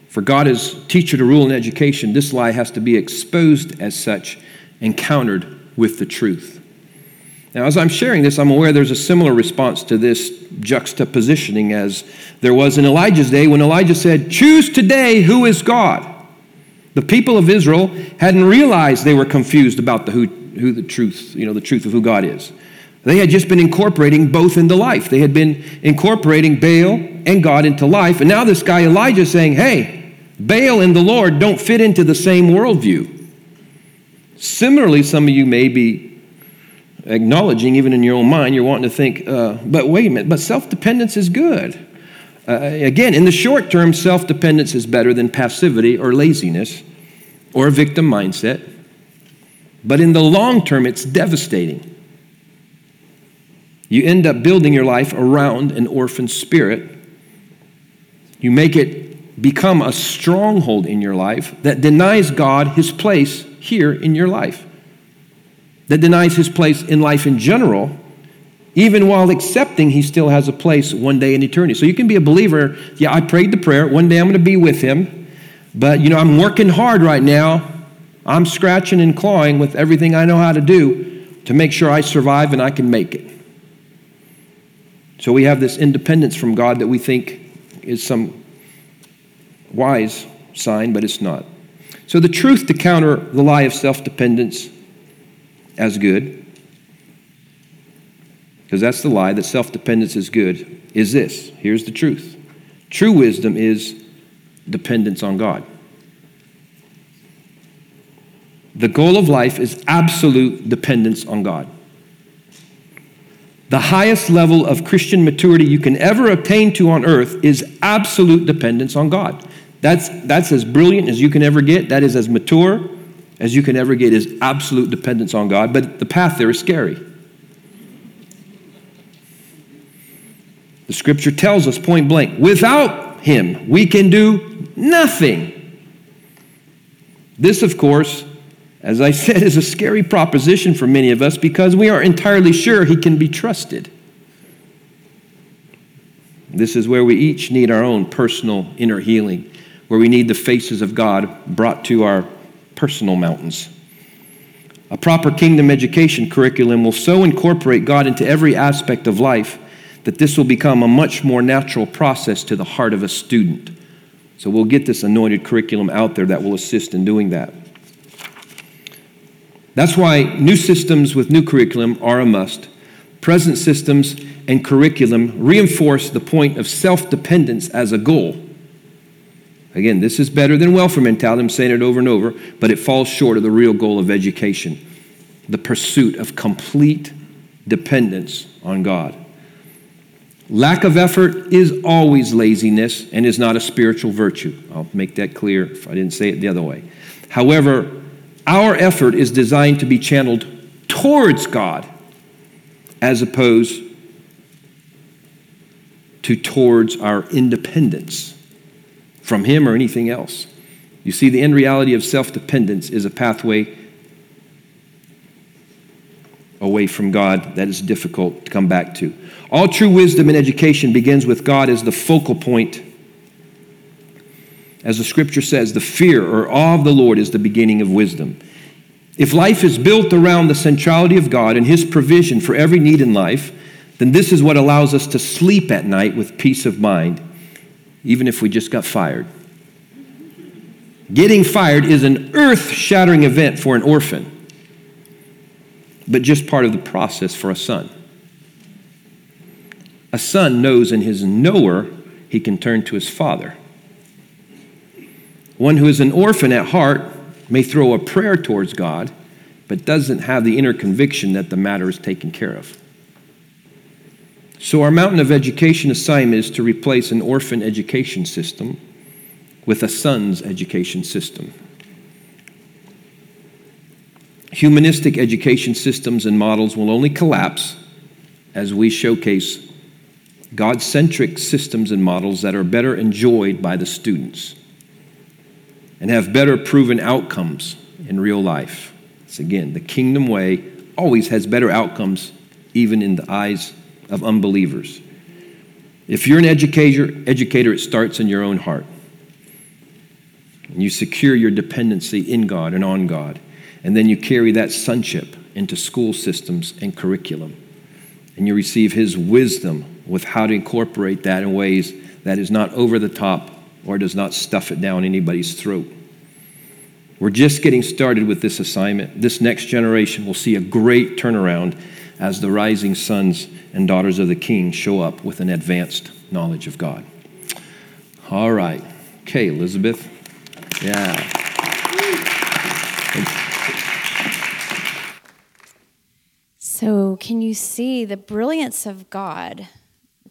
For God is teacher to rule in education, this lie has to be exposed as such and countered with the truth. Now, as I'm sharing this, I'm aware there's a similar response to this juxtapositioning as there was in Elijah's day when Elijah said, Choose today who is God. The people of Israel hadn't realized they were confused about the who, who the truth, you know, the truth of who God is. They had just been incorporating both into life. They had been incorporating Baal and God into life. And now this guy Elijah is saying, hey, Baal and the Lord don't fit into the same worldview. Similarly, some of you may be acknowledging, even in your own mind, you're wanting to think, uh, but wait a minute, but self dependence is good. Uh, again, in the short term, self dependence is better than passivity or laziness or a victim mindset. But in the long term, it's devastating. You end up building your life around an orphan spirit. You make it become a stronghold in your life that denies God his place here in your life, that denies his place in life in general, even while accepting he still has a place one day in eternity. So you can be a believer, yeah, I prayed the prayer, one day I'm going to be with him, but you know, I'm working hard right now. I'm scratching and clawing with everything I know how to do to make sure I survive and I can make it. So we have this independence from God that we think is some wise sign, but it's not. So, the truth to counter the lie of self dependence as good, because that's the lie that self dependence is good, is this. Here's the truth true wisdom is dependence on God. The goal of life is absolute dependence on God. The highest level of Christian maturity you can ever attain to on earth is absolute dependence on God. That's, that's as brilliant as you can ever get. That is as mature as you can ever get, is absolute dependence on God. But the path there is scary. The scripture tells us point blank without Him, we can do nothing. This, of course, as I said, is a scary proposition for many of us because we aren't entirely sure He can be trusted. This is where we each need our own personal inner healing where we need the faces of God brought to our personal mountains. A proper kingdom education curriculum will so incorporate God into every aspect of life that this will become a much more natural process to the heart of a student. So we'll get this anointed curriculum out there that will assist in doing that. That's why new systems with new curriculum are a must. Present systems and curriculum reinforce the point of self dependence as a goal Again, this is better than welfare mentality. I'm saying it over and over, but it falls short of the real goal of education the pursuit of complete dependence on God. Lack of effort is always laziness and is not a spiritual virtue. I'll make that clear if I didn't say it the other way. However, our effort is designed to be channeled towards God as opposed to towards our independence from Him or anything else. You see, the end reality of self dependence is a pathway away from God that is difficult to come back to. All true wisdom and education begins with God as the focal point. As the scripture says, the fear or awe of the Lord is the beginning of wisdom. If life is built around the centrality of God and His provision for every need in life, then this is what allows us to sleep at night with peace of mind even if we just got fired. Getting fired is an earth shattering event for an orphan, but just part of the process for a son. A son knows in his knower he can turn to his father. One who is an orphan at heart may throw a prayer towards God, but doesn't have the inner conviction that the matter is taken care of. So, our Mountain of Education assignment is to replace an orphan education system with a son's education system. Humanistic education systems and models will only collapse as we showcase God centric systems and models that are better enjoyed by the students and have better proven outcomes in real life. It's again, the kingdom way always has better outcomes, even in the eyes of unbelievers. If you're an educator, educator, it starts in your own heart. And you secure your dependency in God and on God. And then you carry that sonship into school systems and curriculum. And you receive His wisdom with how to incorporate that in ways that is not over the top or does not stuff it down anybody's throat. We're just getting started with this assignment. This next generation will see a great turnaround as the rising sons and daughters of the king show up with an advanced knowledge of God. All right. Okay, Elizabeth. Yeah. So, can you see the brilliance of God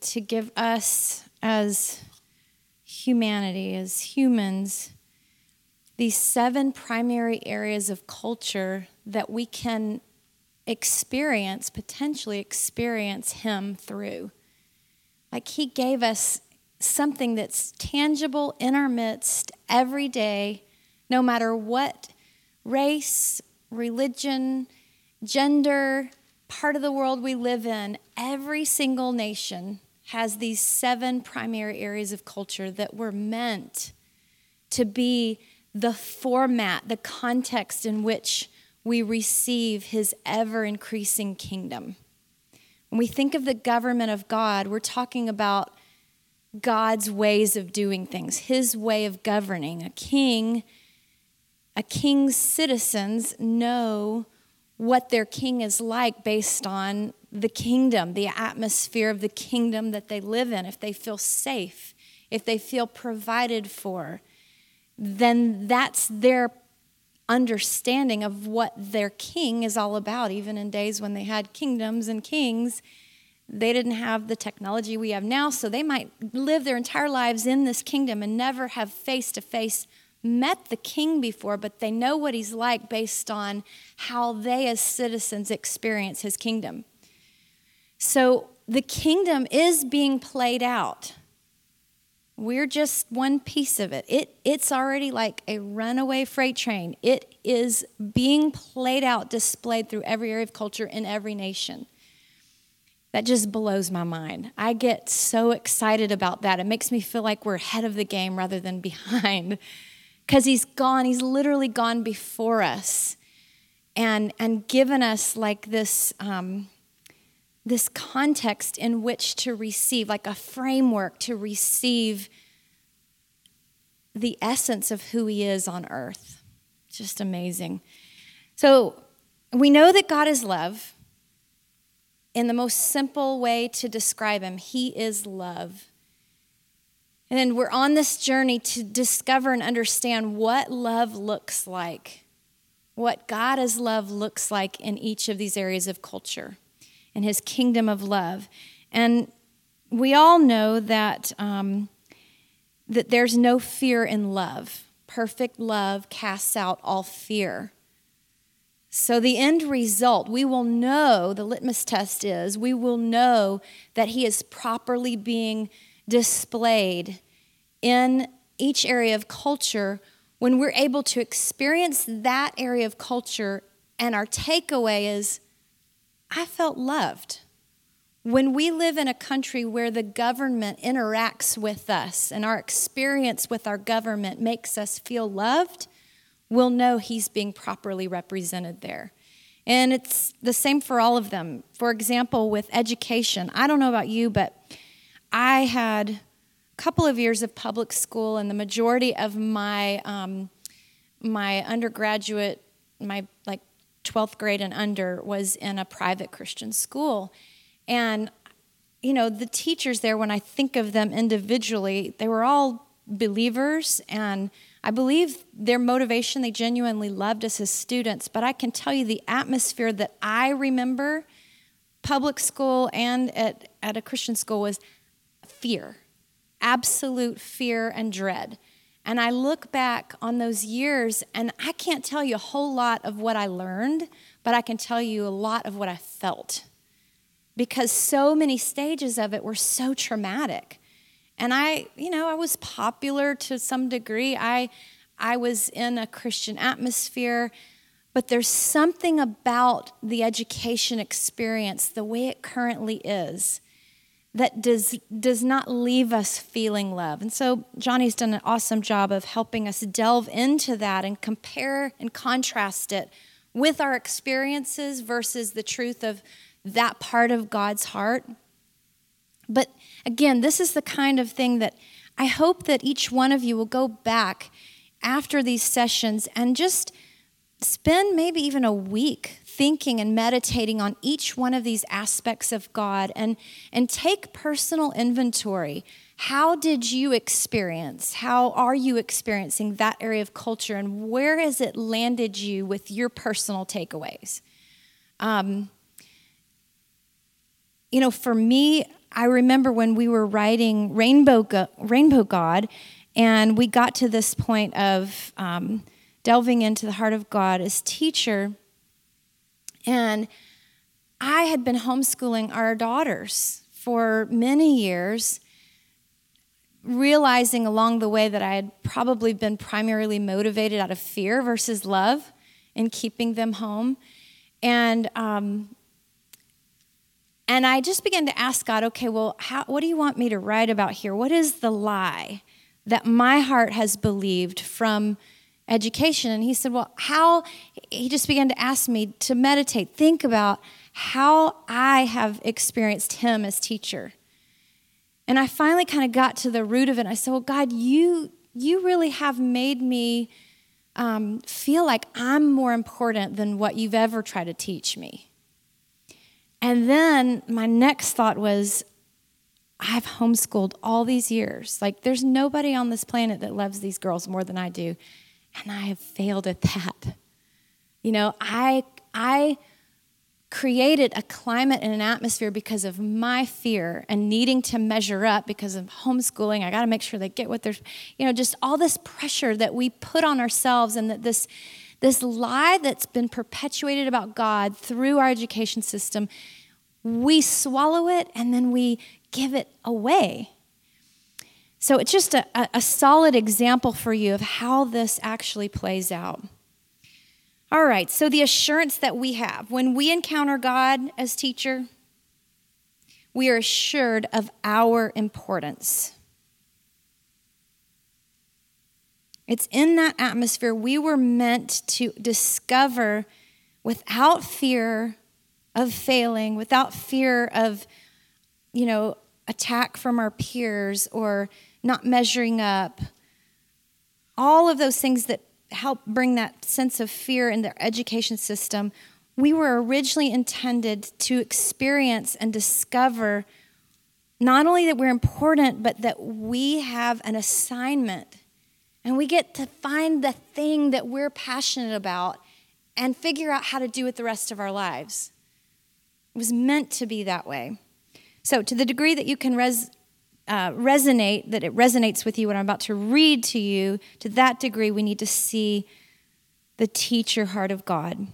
to give us as humanity, as humans, these seven primary areas of culture that we can experience, potentially experience Him through? Like He gave us something that's tangible in our midst every day, no matter what race, religion, gender, part of the world we live in, every single nation has these seven primary areas of culture that were meant to be the format, the context in which we receive his ever increasing kingdom. When we think of the government of God, we're talking about God's ways of doing things, his way of governing. A king, a king's citizens know what their king is like based on the kingdom, the atmosphere of the kingdom that they live in. If they feel safe, if they feel provided for, then that's their understanding of what their king is all about. Even in days when they had kingdoms and kings, they didn't have the technology we have now, so they might live their entire lives in this kingdom and never have face to face met the king before, but they know what he's like based on how they, as citizens, experience his kingdom. So the kingdom is being played out. We're just one piece of it. it. It's already like a runaway freight train. It is being played out, displayed through every area of culture in every nation. That just blows my mind. I get so excited about that. It makes me feel like we're ahead of the game rather than behind because he's gone, he's literally gone before us and, and given us like this, um, this context in which to receive, like a framework to receive the essence of who he is on earth. Just amazing. So we know that God is love. In the most simple way to describe him, he is love. And then we're on this journey to discover and understand what love looks like, what God as love looks like in each of these areas of culture, in his kingdom of love. And we all know that, um, that there's no fear in love. Perfect love casts out all fear. So, the end result, we will know the litmus test is we will know that he is properly being displayed in each area of culture when we're able to experience that area of culture and our takeaway is I felt loved. When we live in a country where the government interacts with us and our experience with our government makes us feel loved, we'll know he's being properly represented there. And it's the same for all of them. For example, with education, I don't know about you, but I had a couple of years of public school, and the majority of my um, my undergraduate, my like 12th grade and under, was in a private Christian school. And you know, the teachers there, when I think of them individually, they were all believers, and I believe their motivation, they genuinely loved us as students. But I can tell you the atmosphere that I remember, public school and at, at a Christian school, was fear absolute fear and dread. And I look back on those years, and I can't tell you a whole lot of what I learned, but I can tell you a lot of what I felt because so many stages of it were so traumatic. And I, you know, I was popular to some degree. I, I was in a Christian atmosphere, but there's something about the education experience, the way it currently is, that does, does not leave us feeling love. And so Johnny's done an awesome job of helping us delve into that and compare and contrast it with our experiences versus the truth of that part of God's heart. But again, this is the kind of thing that I hope that each one of you will go back after these sessions and just spend maybe even a week thinking and meditating on each one of these aspects of God and, and take personal inventory. How did you experience? How are you experiencing that area of culture? And where has it landed you with your personal takeaways? Um, you know, for me, I remember when we were writing Rainbow, Go- Rainbow God, and we got to this point of um, delving into the heart of God as teacher. And I had been homeschooling our daughters for many years, realizing along the way that I had probably been primarily motivated out of fear versus love in keeping them home. And um, and I just began to ask God, okay, well, how, what do you want me to write about here? What is the lie that my heart has believed from education? And He said, well, how? He just began to ask me to meditate, think about how I have experienced Him as teacher. And I finally kind of got to the root of it. I said, well, God, you, you really have made me um, feel like I'm more important than what you've ever tried to teach me. And then my next thought was, I've homeschooled all these years. Like, there's nobody on this planet that loves these girls more than I do. And I have failed at that. You know, I, I created a climate and an atmosphere because of my fear and needing to measure up because of homeschooling. I got to make sure they get what they're, you know, just all this pressure that we put on ourselves and that this this lie that's been perpetuated about God through our education system, we swallow it and then we give it away. So it's just a, a solid example for you of how this actually plays out. All right, so the assurance that we have when we encounter God as teacher, we are assured of our importance. It's in that atmosphere we were meant to discover without fear of failing, without fear of, you know, attack from our peers or not measuring up. All of those things that help bring that sense of fear in their education system, we were originally intended to experience and discover not only that we're important, but that we have an assignment and we get to find the thing that we're passionate about and figure out how to do it the rest of our lives. It was meant to be that way. So, to the degree that you can res, uh, resonate, that it resonates with you what I'm about to read to you, to that degree, we need to see the teacher heart of God.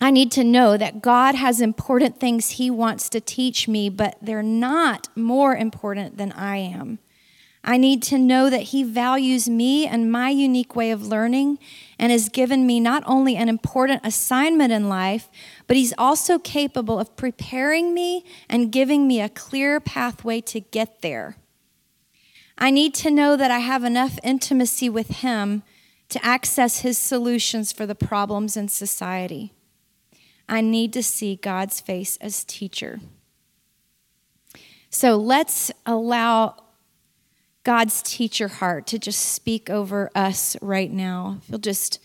I need to know that God has important things He wants to teach me, but they're not more important than I am. I need to know that He values me and my unique way of learning and has given me not only an important assignment in life, but He's also capable of preparing me and giving me a clear pathway to get there. I need to know that I have enough intimacy with Him to access His solutions for the problems in society. I need to see God's face as teacher. So let's allow God's teacher heart to just speak over us right now. If you'll just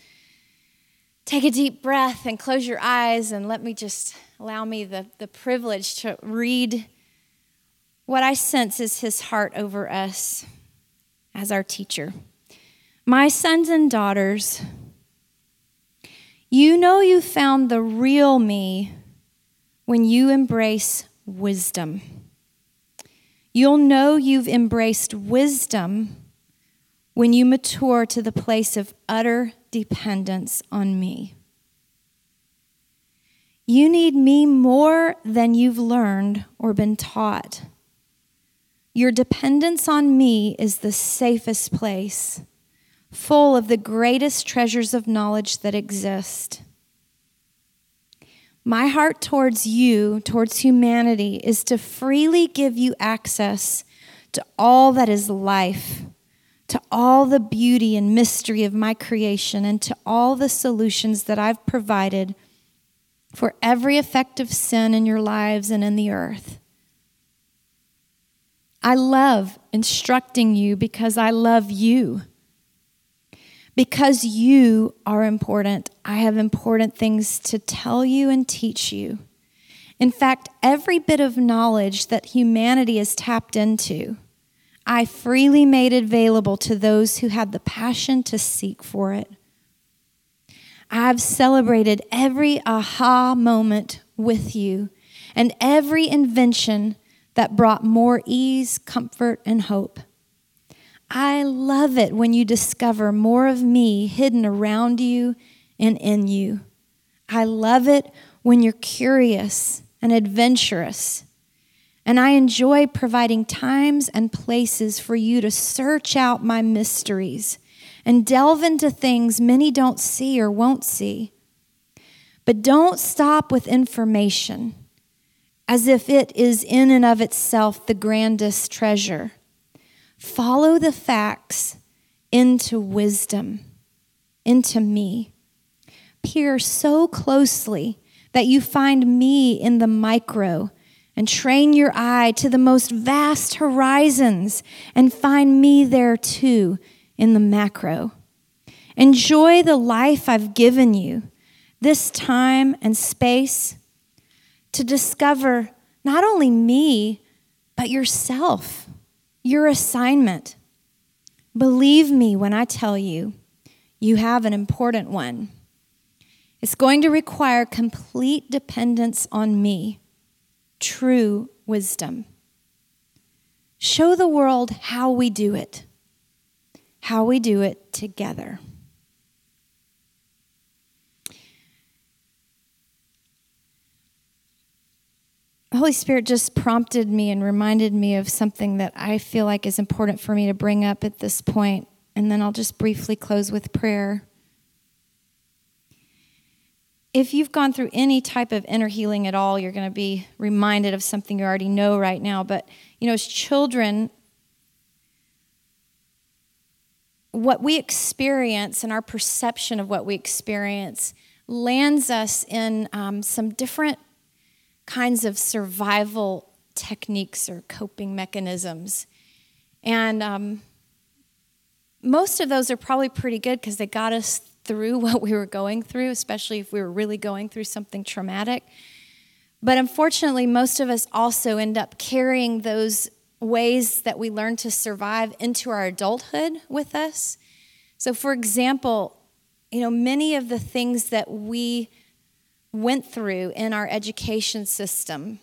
take a deep breath and close your eyes and let me just allow me the, the privilege to read what I sense is his heart over us as our teacher. My sons and daughters, you know you found the real me when you embrace wisdom. You'll know you've embraced wisdom when you mature to the place of utter dependence on me. You need me more than you've learned or been taught. Your dependence on me is the safest place, full of the greatest treasures of knowledge that exist. My heart towards you, towards humanity, is to freely give you access to all that is life, to all the beauty and mystery of my creation, and to all the solutions that I've provided for every effect of sin in your lives and in the earth. I love instructing you because I love you. Because you are important, I have important things to tell you and teach you. In fact, every bit of knowledge that humanity is tapped into, I freely made available to those who had the passion to seek for it. I've celebrated every aha moment with you and every invention that brought more ease, comfort, and hope. I love it when you discover more of me hidden around you and in you. I love it when you're curious and adventurous. And I enjoy providing times and places for you to search out my mysteries and delve into things many don't see or won't see. But don't stop with information as if it is in and of itself the grandest treasure. Follow the facts into wisdom, into me. Peer so closely that you find me in the micro and train your eye to the most vast horizons and find me there too in the macro. Enjoy the life I've given you, this time and space to discover not only me, but yourself, your assignment. Believe me when I tell you, you have an important one. It's going to require complete dependence on me, true wisdom. Show the world how we do it, how we do it together. Holy Spirit just prompted me and reminded me of something that I feel like is important for me to bring up at this point, and then I'll just briefly close with prayer. If you've gone through any type of inner healing at all, you're going to be reminded of something you already know right now. But, you know, as children, what we experience and our perception of what we experience lands us in um, some different kinds of survival techniques or coping mechanisms. And um, most of those are probably pretty good because they got us through what we were going through, especially if we were really going through something traumatic. But unfortunately, most of us also end up carrying those ways that we learn to survive into our adulthood with us. So, for example, you know, many of the things that we went through in our education system,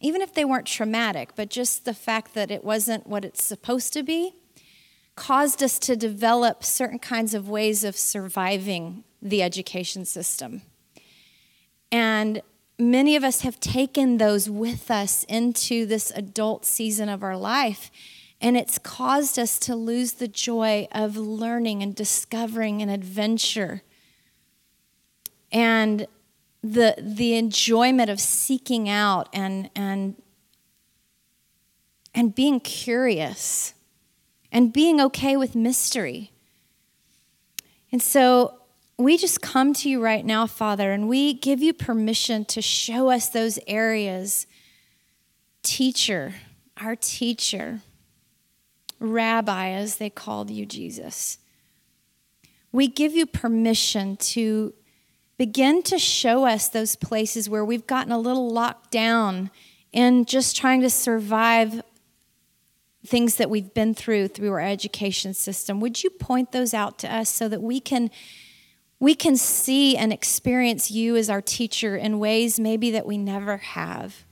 even if they weren't traumatic, but just the fact that it wasn't what it's supposed to be, caused us to develop certain kinds of ways of surviving the education system. And many of us have taken those with us into this adult season of our life. And it's caused us to lose the joy of learning and discovering an adventure. And the, the enjoyment of seeking out and, and, and being curious and being okay with mystery. And so we just come to you right now, Father, and we give you permission to show us those areas. Teacher, our teacher, rabbi, as they called you, Jesus. We give you permission to begin to show us those places where we've gotten a little locked down in just trying to survive things that we've been through through our education system. Would you point those out to us so that we can we can see and experience you as our teacher in ways maybe that we never have?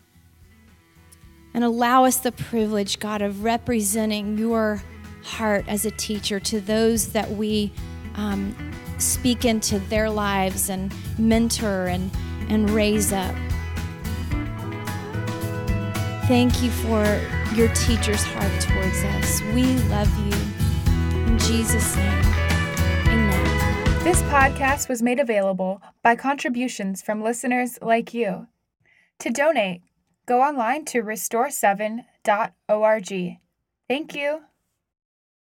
And allow us the privilege, God, of representing your heart as a teacher to those that we um, speak into their lives and mentor and, and raise up. Thank you for your teacher's heart towards us. We love you. In Jesus' name, amen. This podcast was made available by contributions from listeners like you. To donate, go online to restore7.org. Thank you.